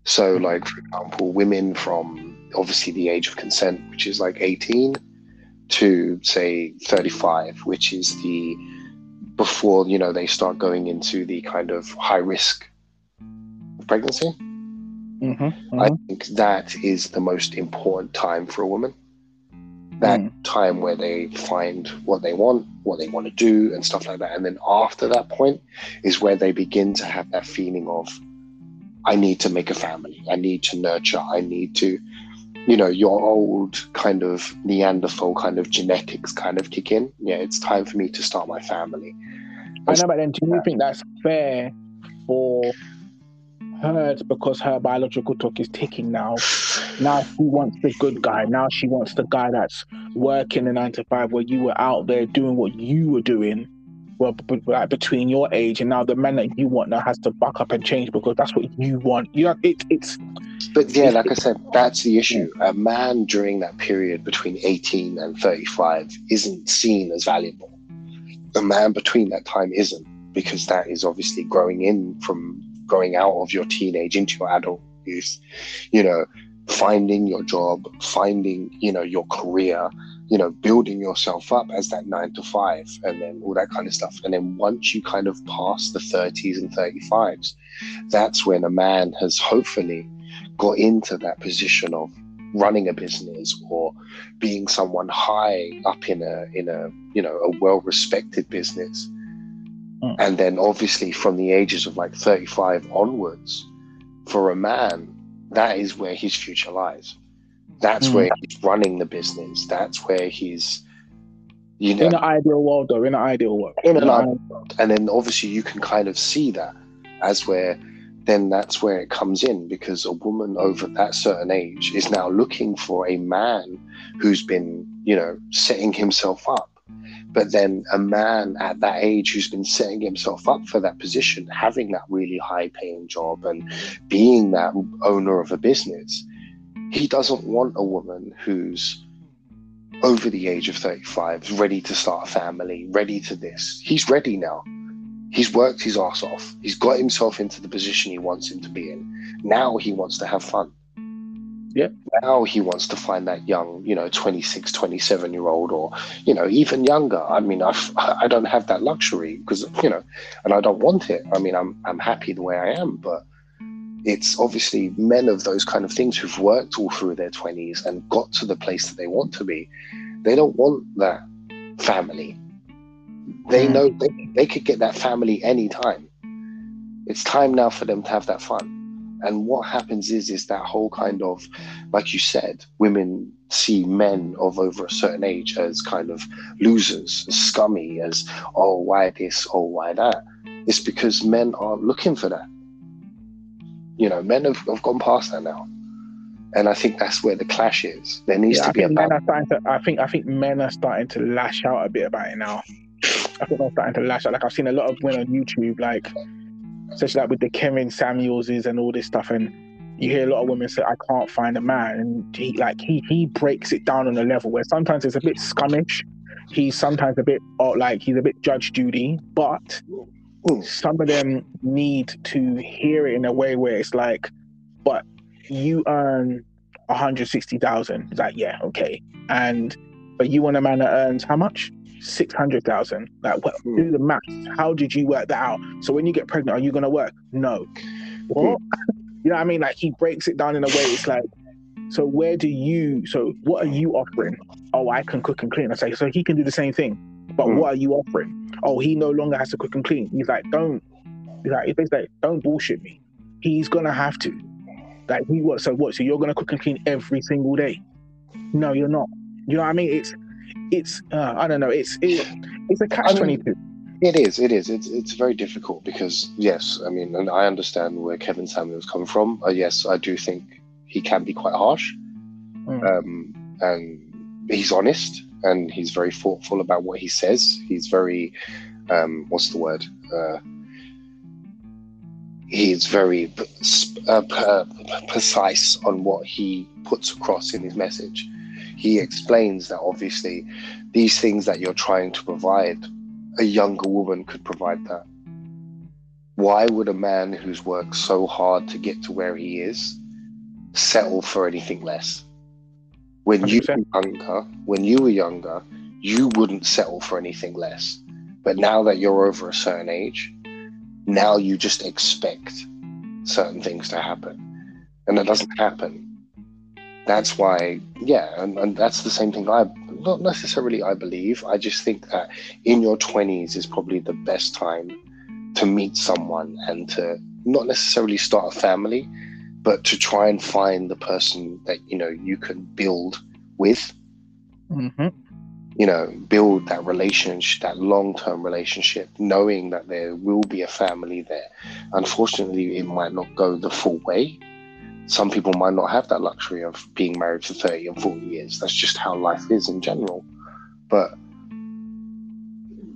So, like for example, women from obviously the age of consent, which is like 18, to say 35, which is the before you know they start going into the kind of high risk of pregnancy. Mm-hmm, I think that is the most important time for a woman. That Mm. time where they find what they want, what they want to do, and stuff like that. And then after that point is where they begin to have that feeling of, I need to make a family. I need to nurture. I need to, you know, your old kind of Neanderthal kind of genetics kind of kick in. Yeah, it's time for me to start my family. I know, but then do you think that's fair for her because her biological clock is ticking now? Now she wants the good guy. Now she wants the guy that's working the nine to five, where you were out there doing what you were doing, well, b- b- like between your age and now the man that you want now has to buck up and change because that's what you want. You know, it, it's But yeah, like I said, that's the issue. A man during that period between 18 and 35 isn't seen as valuable. A man between that time isn't, because that is obviously growing in from growing out of your teenage into your adult youth, you know, finding your job, finding, you know, your career, you know, building yourself up as that nine to five and then all that kind of stuff. And then once you kind of pass the 30s and 35s, that's when a man has hopefully got into that position of running a business or being someone high up in a in a you know a well respected business Mm. and then obviously from the ages of like 35 onwards for a man that is where his future lies that's Mm. where he's running the business that's where he's you know in an ideal world, though. In an ideal world. in In an ideal world. And then obviously you can kind of see that as where then that's where it comes in because a woman over that certain age is now looking for a man who's been, you know, setting himself up. But then a man at that age who's been setting himself up for that position, having that really high paying job and being that owner of a business, he doesn't want a woman who's over the age of 35, ready to start a family, ready to this. He's ready now. He's worked his ass off. He's got himself into the position he wants him to be in. Now he wants to have fun. Yeah. Now he wants to find that young, you know, 26, 27 year old or, you know, even younger. I mean, I've, I don't have that luxury because, you know, and I don't want it. I mean, I'm, I'm happy the way I am, but it's obviously men of those kind of things who've worked all through their 20s and got to the place that they want to be. They don't want that family. They mm. know they, they could get that family anytime. It's time now for them to have that fun. And what happens is is that whole kind of like you said, women see men of over a certain age as kind of losers, as scummy, as oh why this, oh why that. It's because men aren't looking for that you know, men have, have gone past that now. And I think that's where the clash is. There needs yeah, to be a men are starting to, I think I think men are starting to lash out a bit about it now. I think they're starting to lash out. Like I've seen a lot of women on YouTube, like especially like with the Kevin Samuelses and all this stuff, and you hear a lot of women say, "I can't find a man," and he like he he breaks it down on a level where sometimes it's a bit scummish. He's sometimes a bit oh, like he's a bit Judge Judy, but some of them need to hear it in a way where it's like, but you earn 160,000. It's like, yeah, okay. And, but you want a man that earns how much? 600,000. Like, what, mm. do the math. How did you work that out? So when you get pregnant, are you going to work? No. What? you know what I mean? Like, he breaks it down in a way it's like, so where do you, so what are you offering? Oh, I can cook and clean. I say, so he can do the same thing. But mm. what are you offering? oh, he no longer has to cook and clean. He's like, don't, he's like, he's like, don't bullshit me. He's gonna have to. Like he what? So what? So you're gonna cook and clean every single day? No, you're not. You know what I mean? It's, it's, uh, I don't know. It's, it, it's a catch twenty two. It is. It is. It's it's very difficult because yes, I mean, and I understand where Kevin Samuels come from. Uh, yes, I do think he can be quite harsh, mm. um, and he's honest and he's very thoughtful about what he says. He's very, um, what's the word? Uh, he's very uh, precise on what he puts across in his message. He explains that obviously these things that you're trying to provide, a younger woman could provide that. Why would a man who's worked so hard to get to where he is settle for anything less? When 100%. you were younger, when you were younger, you wouldn't settle for anything less. But now that you're over a certain age, now you just expect certain things to happen. And it doesn't happen. That's why, yeah, and, and that's the same thing I not necessarily I believe. I just think that in your 20s is probably the best time to meet someone and to not necessarily start a family, but to try and find the person that you know you can build with mm-hmm. you know build that relationship that long-term relationship knowing that there will be a family there unfortunately it might not go the full way some people might not have that luxury of being married for 30 and 40 years. That's just how life is in general. But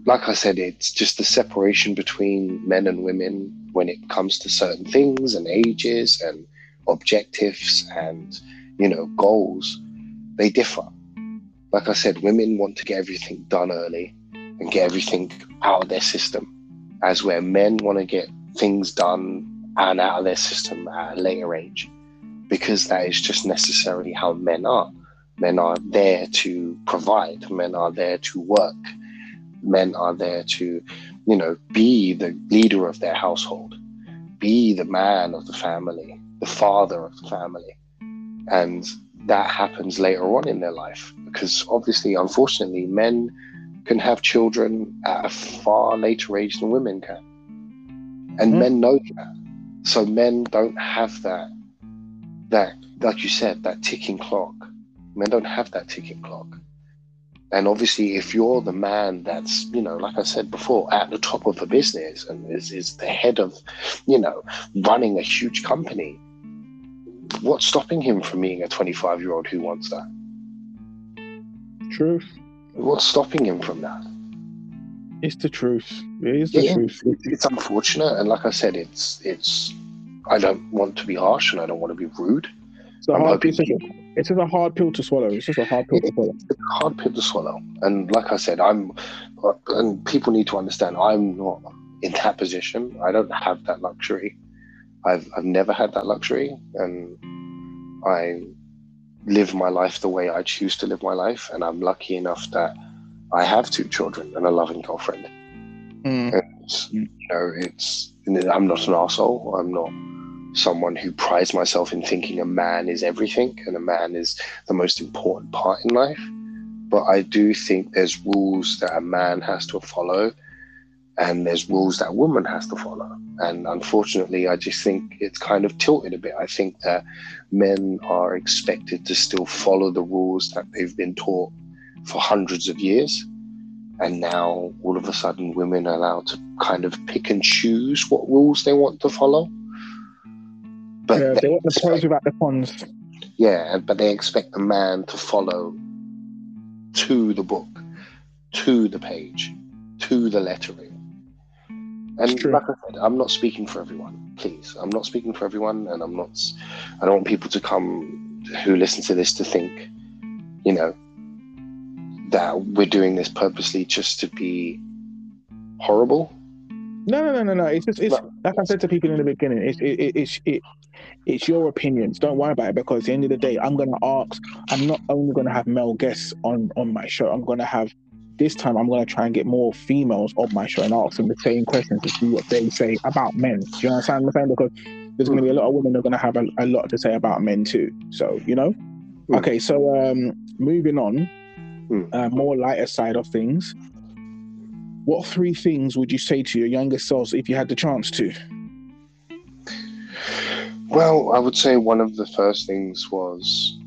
like I said, it's just the separation between men and women when it comes to certain things and ages and objectives and you know goals they differ. Like i said women want to get everything done early and get everything out of their system as where men want to get things done and out of their system at a later age because that is just necessarily how men are men are there to provide men are there to work men are there to you know be the leader of their household be the man of the family the father of the family. And that happens later on in their life because obviously, unfortunately, men can have children at a far later age than women can. And mm-hmm. men know that. So men don't have that, that, like you said, that ticking clock. Men don't have that ticking clock. And obviously, if you're the man that's, you know, like I said before, at the top of the business and is, is the head of, you know, running a huge company, what's stopping him from being a 25 year old who wants that? Truth. What's stopping him from that? It's the truth. It is the Yeah. truth. It's unfortunate, and like I said, it's it's. I don't want to be harsh, and I don't want to be rude. It's a I'm hard, hoping- it's, just a, it's a hard pill to swallow. It's just a hard pill to swallow. It's a hard pill to swallow, and like I said, I'm, and people need to understand, I'm not in that position. I don't have that luxury. I've I've never had that luxury, and I live my life the way I choose to live my life, and I'm lucky enough that I have two children and a loving girlfriend. Mm. And, you know, it's I'm not an asshole. I'm not someone who prides myself in thinking a man is everything and a man is the most important part in life. But I do think there's rules that a man has to follow, and there's rules that a woman has to follow. And unfortunately, I just think it's kind of tilted a bit. I think that men are expected to still follow the rules that they've been taught for hundreds of years and now all of a sudden women are allowed to kind of pick and choose what rules they want to follow but Yeah, they they want the pros without the cons. yeah but they expect the man to follow to the book to the page to the lettering and like i said i'm not speaking for everyone please i'm not speaking for everyone and i'm not I don't want people to come who listen to this to think you know that we're doing this purposely just to be horrible No, no, no, no, no. It's just it's No. Like I said to people in the beginning. It's it, it, it's it, it's your opinions. Don't worry about it because at the end of the day, I'm gonna ask. I'm not only gonna have male guests on on my show. I'm gonna have this time. I'm gonna try and get more females on my show and ask them the same questions to see what they say about men. Do you understand what I'm saying? Because there's gonna be a lot of women that are gonna have a, a lot to say about men too. So you know. Hmm. Okay, so um, moving on, Hmm. uh, more lighter side of things. What three things would you say to your younger selves if you had the chance to? well i would say one of the first things was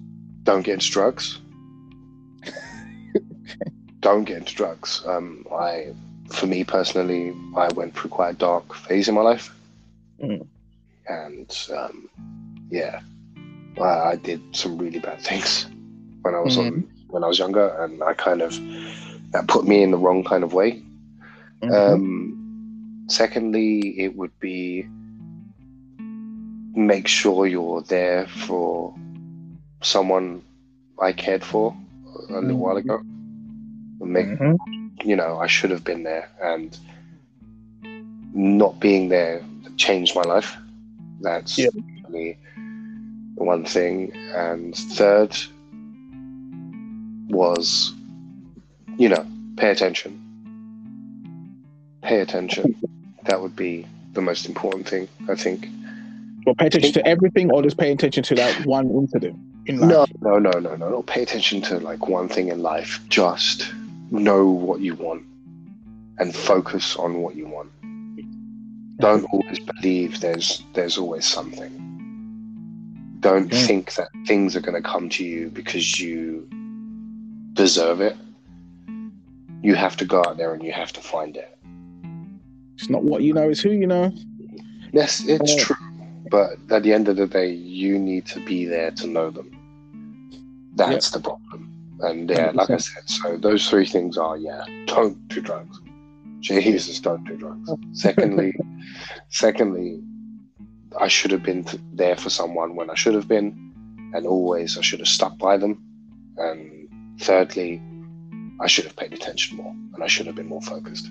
don't get into drugs. Don't get into drugs. Um, i for me personally i went through quite a dark phase in my life. Mm. and um, yeah I, I did some really bad things when i was on when i was younger. And i kind of that put me in the wrong kind of way Mhm. um, secondly, it would be make sure you're there for someone I cared for a little while ago. Make Mhm. you know I should have been there, and not being there changed my life. That's Yeah. really one thing. And third was, you know, pay attention. Pay attention. That would be the most important thing, I think. Well, pay attention to everything, or just pay attention to that one incident in life. No, no, no, no, no. Pay attention to like one thing in life. Just know what you want and focus on what you want. Don't always believe there's there's always something. Don't Yeah. think that things are going to come to you because you deserve it. You have to go out there and you have to find it. It's not what you know; it's who you know. Yes, it's Yeah. true. But at the end of the day, you need to be there to know them. That's the problem. And yeah, like I said, so those three things are yeah, don't do drugs. Jesus, don't do drugs. Secondly, secondly, I should have been there for someone when I should have been, and always I should have stuck by them. And thirdly, I should have paid attention more, and I should have been more focused.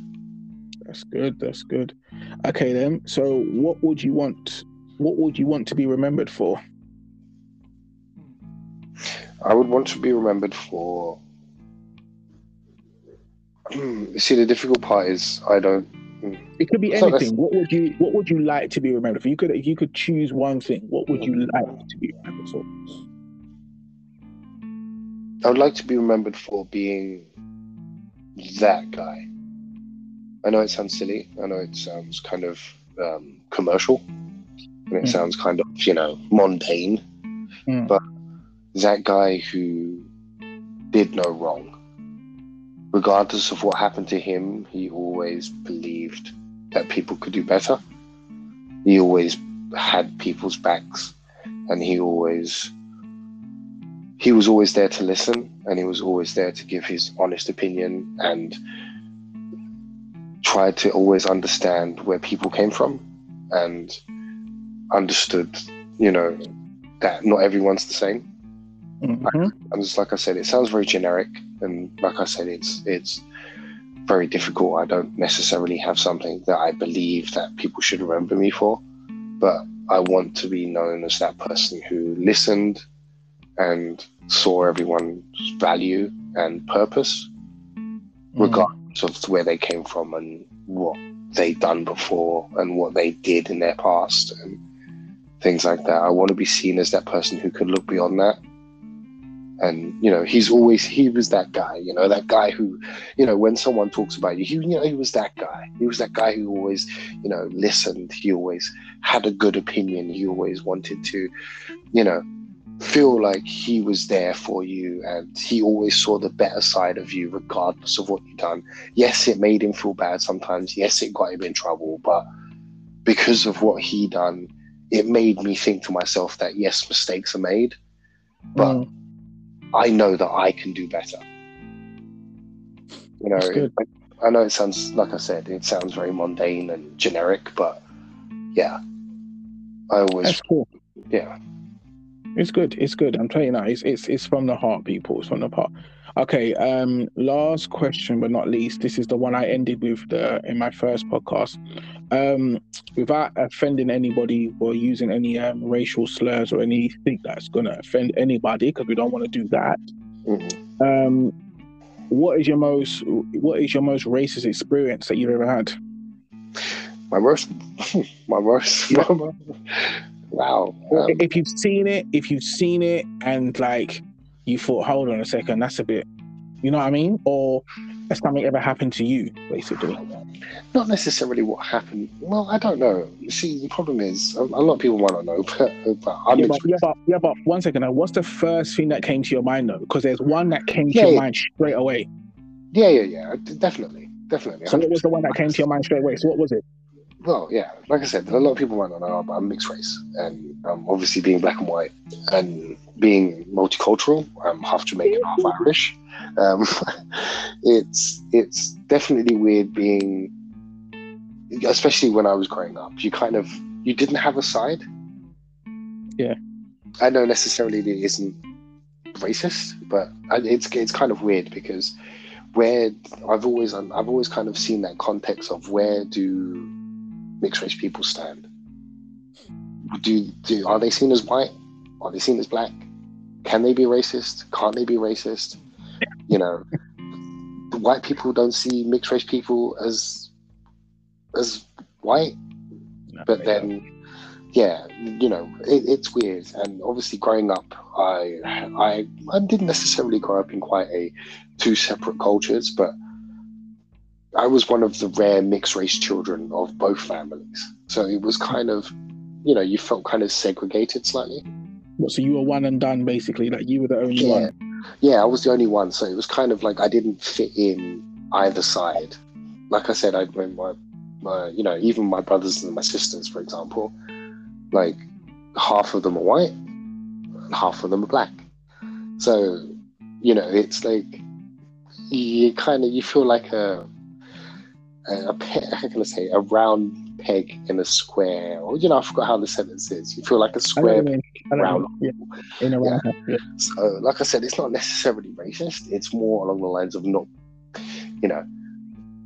That's good. That's good. Okay, then. So, what would you want? What would you want to be remembered for? I would want to be remembered for. See, the difficult part is I don't. It could be anything. What would you What would you like to be remembered for? You could, if you could choose one thing, what would you like mm. to be remembered for? I would like to be remembered for being that guy. I know it sounds silly. I know it sounds kind of um, commercial, and it Mm. sounds kind of you know mundane. Mm. But that guy who did no wrong, regardless of what happened to him, he always believed that people could do better. He always had people's backs, and he always he was always there to listen, and he was always there to give his honest opinion and tried to always understand where people came from and understood, you know, that not everyone's the same. Mhm. And just like I said, it sounds very generic, and like I said, it's it's very difficult. I don't necessarily have something that I believe that people should remember me for, but I want to be known as that person who listened and saw everyone's value and purpose, regardless of where they came from and what they'd done before and what they did in their past and things like that. I want to be seen as that person who could look beyond that. And you know, he's always he was that guy. You know, that guy who, you know, when someone talks about you, he you know he was that guy. He was that guy who always, you know, listened. He always had a good opinion. He always wanted to, you know, feel like he was there for you, and he always saw the better side of you, regardless of what you've done. Yes, it made him feel bad sometimes. Yes, it got him in trouble, but because of what he done, it made me think to myself that yes, mistakes are made, but Mm. I know that I can do better. You know. I know it sounds like I said, it sounds very mundane and generic, but yeah, I always cool. yeah. It's good. It's good. I'm telling you now. It's it's it's from the heart, people. It's from the heart. Okay. Um. Last question, but not least. This is the one I ended with the in my first podcast. Um. Without offending anybody or using any um, racial slurs or anything that's gonna offend anybody, because we don't want to do that. Mhm. Um. What is your most What is your most racist experience that you've ever had? My worst, my worst, Yeah. wow. Um, if you've seen it, if you've seen it, and like you thought, hold on a second, that's a bit, you know what I mean? Or has something ever happened to you, basically? not necessarily what happened. Well, I don't know. See, the problem is a, lot of people might not know, but, but I'm Yeah but, yeah, but yeah, but one second now. What's the first thing that came to your mind though? Because there's one that came to Yeah, your yeah. mind straight away. yeah, yeah, yeah, definitely, definitely. So what was the one that came to your mind straight away? So what was it? Well, yeah, like I said, a lot of people might not know, but I'm mixed race, and um, obviously being black and white, and being multicultural, I'm half Jamaican, half Irish. Um, it's it's definitely weird being, especially when I was growing up. You kind of you didn't have a side. Yeah. I know necessarily it isn't racist, but it's it's kind of weird because where I've always I've always kind of seen that context of where do mixed race people stand? Do do are they seen as white? Are they seen as black? Can they be racist? Can't they be racist? You know, white people don't see mixed race people as as white, but then yeah, you know, it, it's weird. And obviously, growing up, I I I didn't necessarily grow up in quite a two separate cultures, but I was one of the rare mixed race children of both families. So it was kind of, you know, you felt kind of segregated slightly. What, so you were one and done, basically. Like you were the only Yeah. one. Yeah, I was the only one. So it was kind of like I didn't fit in either side. Like I said, I when my, my you know, even my brothers and my sisters, for example, like half of them are white, and half of them are black. So, you know, it's like you kind of you feel like a a, a pe- how can I say a round peg in a square, or you know, I forgot how the sentence is. You feel like a square. what you mean. I know what you mean. Yeah. In a Yeah. round. Yeah. So, like I said, it's not necessarily racist. It's more along the lines of not, you know,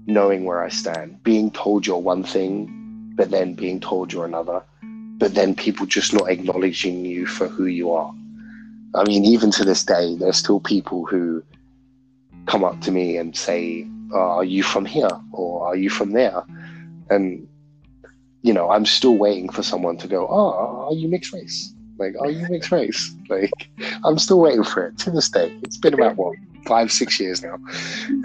knowing where I stand, being told you're one thing, but then being told you're another, but then people just not acknowledging you for who you are. I mean, even to this day, there's still people who come up to me and say, oh, "Are you from here?" or "Are you from there?" and you know, I'm still waiting for someone to go, "Oh, are you mixed race?" Like, "Are you mixed race?" Like, I'm still waiting for it to this day. It's been about what five, six years now,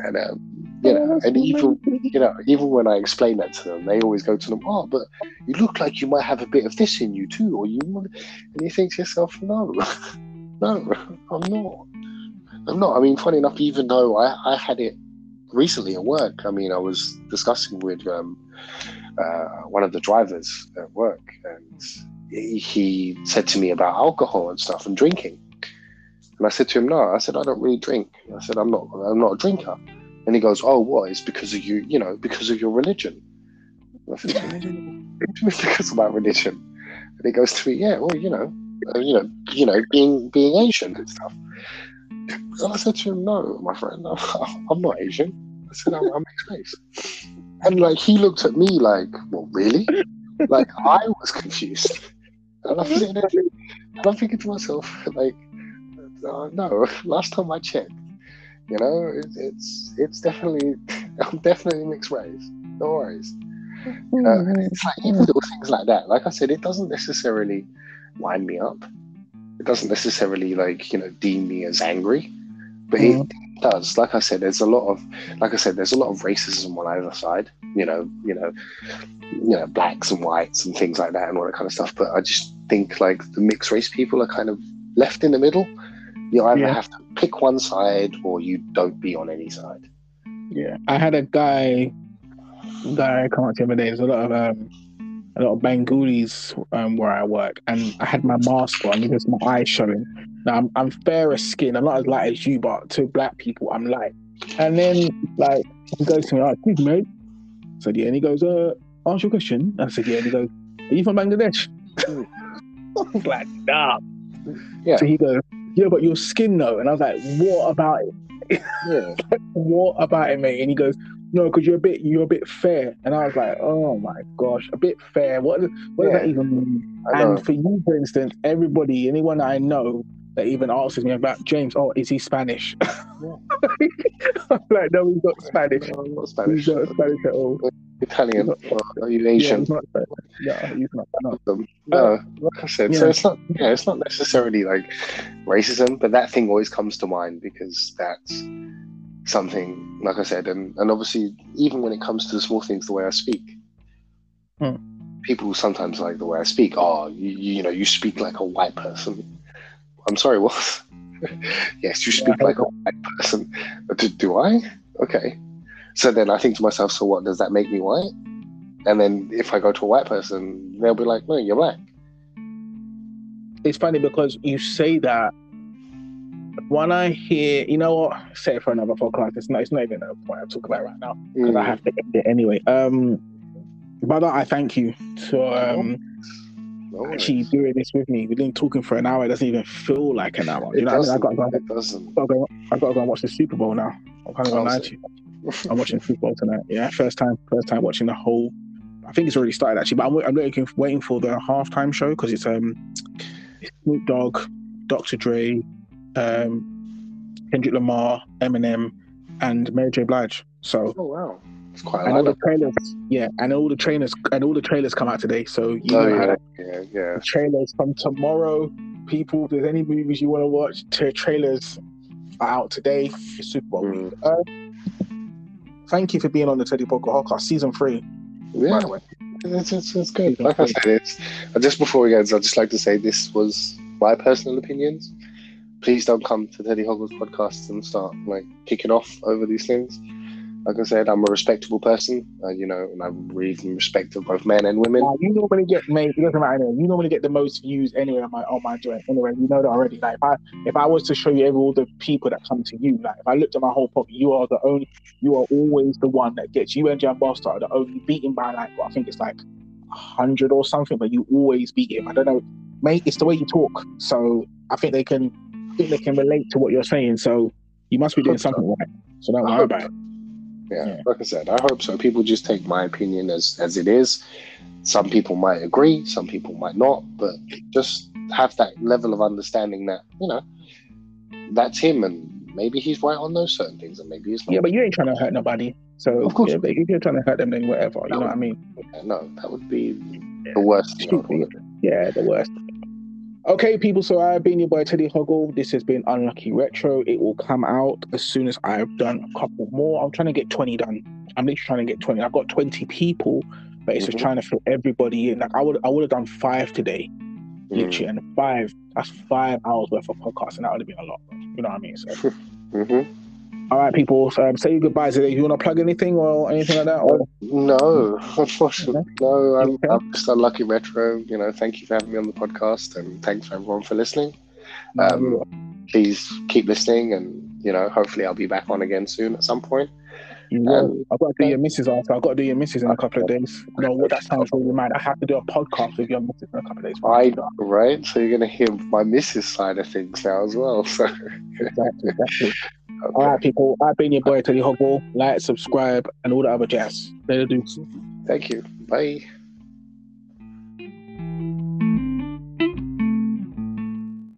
and um, you know, and even you know, even when I explain that to them, they always go to them, "Oh, but you look like you might have a bit of this in you too," or you, want-" and you think to yourself, "No, no, I'm not. I'm not." I mean, funny enough, even though I, I had it recently at work, I mean, I was discussing with um, uh, one of the drivers at work, and he- said to me about alcohol and stuff and drinking. And I said to him, "No," I said, "I don't really drink." I said, "I'm not. I'm not a drinker." And he goes, "Oh, what? It's because of you, you know, because of your religion." I think, "Religion? because of my religion. And he goes to me, "Yeah, well, you know, uh, you know, you know, being being Asian and stuff." And I said to him, "No, my friend, I'm, I'm not Asian." I said, "I'm, I'm mixed race." And like he looked at me like, "Well, really?" like I was confused. And I'm, sitting there, and I'm thinking to myself, like, uh, no, last time I checked, you know, it, it's it's definitely, I'm definitely mixed race. No worries. You know, and it's like even little things like that. Like I said, it doesn't necessarily wind me up. It doesn't necessarily like you know deem me as angry, but it does. Like I said, there's a lot of, like I said, there's a lot of racism on either side. You know, you know, you know, blacks and whites and things like that and all that kind of stuff. But I just think like the mixed race people are kind of left in the middle. You either Yeah. have to pick one side or you don't be on any side. Yeah, I had a guy, guy come up to the other day. There's a lot of um, a lot of Bengalis um, where I work, and I had my mask on because my eyes showing. Now I'm I'm fairer skin. I'm not as light as you, but to black people, I'm light. And then like he goes to me, "Oh, excuse me, mate." I said, "Yeah," and he goes, "Uh, ask your question." I said, "Yeah," and he goes, "Are you from Bangladesh?" I was like, "Nah." Yeah. So he goes, "Yeah, but your skin though," and I was like, "What about it?" Yeah. what about it, mate? And he goes, no, because you're a bit, you're a bit fair. And I was like, oh my gosh, a bit fair. What, does- what does that even mean? And for you, for instance, everybody, anyone I know that even asks me about James, oh, is he Spanish? I'm like, no, he's not Spanish. No, not Spanish. He's not Spanish at all. Italian. Or are you Yeah, Asian? he's not Spanish. No, not. No. Um, no, like I said, so it's not. Yeah, it's not necessarily like racism, but that thing always comes to mind because that's something. Like I said, and and obviously, even when it comes to the small things, the way I speak, Hmm. people sometimes like the way I speak. Oh, you, you know, you speak like a white person. I'm sorry, what? yes, you speak I like a white person. Do, do I? Okay. So then I think to myself, so what does that make me white? And then if I go to a white person, they'll be like, no, you're black. It's funny because you say that. When I hear, you know what, say it for another podcast. It's not, it's not even a point I'm talking about right now. because I Mm. have to end it anyway. Um, brother, I thank you for um, No actually doing this with me. We've been talking for an hour. It doesn't even feel like an hour. It You know, what I, mean? I got to go. It doesn't. I gotta go, I gotta go and watch the Super Bowl now. I'm kind of gonna lie to you. I'm watching Super Bowl tonight. Yeah, first time, first time watching the whole. I think it's already started actually, but I'm, I'm looking, waiting for the halftime show because it's um, it's Snoop Dogg, Dr. Dre, um, Kendrick Lamar, Eminem, and Mary J. Blige. So Oh wow, it's quite a and all the trailers, yeah, and all the trailers and all the trailers come out today. So you Oh know yeah, yeah, yeah. trailers from tomorrow. People, if there's any movies you want to watch, tra- trailers are out today. It's Super Bowl Mm. week. Uh, thank you for being on the Teddy Podcast podcast, season three. By Yeah, the way, it's, it's, it's good. Like I said, it's just before we go, I'd just like to say this was my personal opinions. Please don't come to Teddy Hoggles podcast and start like kicking off over these things. Like I said, I'm a respectable person, uh, you know, and I'm really respect of both men and women. Now, you normally get made. It doesn't matter. Anyway. You normally get the most views anyway on my on my joint. Anyway, you know that already. Like if I if I was to show you all the people that come to you, like if I looked at my whole pocket, you are the only. You are always the one that gets you and Jan Boston are the only beaten by like well, I think it's like hundred or something, but you always beat him. I don't know, mate. It's the way you talk. So I think they can. Think they can relate to what you're saying. So you must be doing Hope so. something right. So don't I worry hope about it. Yeah, Yeah. like I said, I hope so. People just take my opinion as as it is. Some people might agree, some people might not, but just have that level of understanding that you know that's him, and maybe he's right on those certain things, and maybe he's not. Yeah, but you ain't trying to hurt nobody. So Of course. yeah, but if you're trying to hurt them, then whatever. You know what I mean? no, that would be the worst thing. I would want to do. Yeah, the worst. Okay, people. So I've been your boy Teddy Hoggle. This has been Unlucky Retro. It will come out as soon as I've done a couple more. I'm trying to get 20 done. I'm literally trying to get 20. I've got 20 people, but it's just trying to fit everybody in. Like I would, I would have done five today, Mm. literally, and five. That's five hours worth of podcast, and that would have been a lot. You know what I mean? So, Mhm. All right, people. So um, say your goodbyes Do You want to plug anything or anything like that? Or? No, unfortunately, no. I'm, okay. I'm just unlucky, Metro. You know, thank you for having me on the podcast, and thanks everyone for listening. Um, please keep listening, and you know, hopefully, I'll be back on again soon at some point. Um, I've got to do your misses after. I've got to do your misses in a couple of days. No, that sounds really mad. I have to do a podcast with your misses in a couple of days. I right? So you're going to hear my misses side of things now as well. So exactly, exactly. All right, people. I've been your boy Tony Hoggle. Like, subscribe, and all the other jazz. Later, do. Thank you. Bye.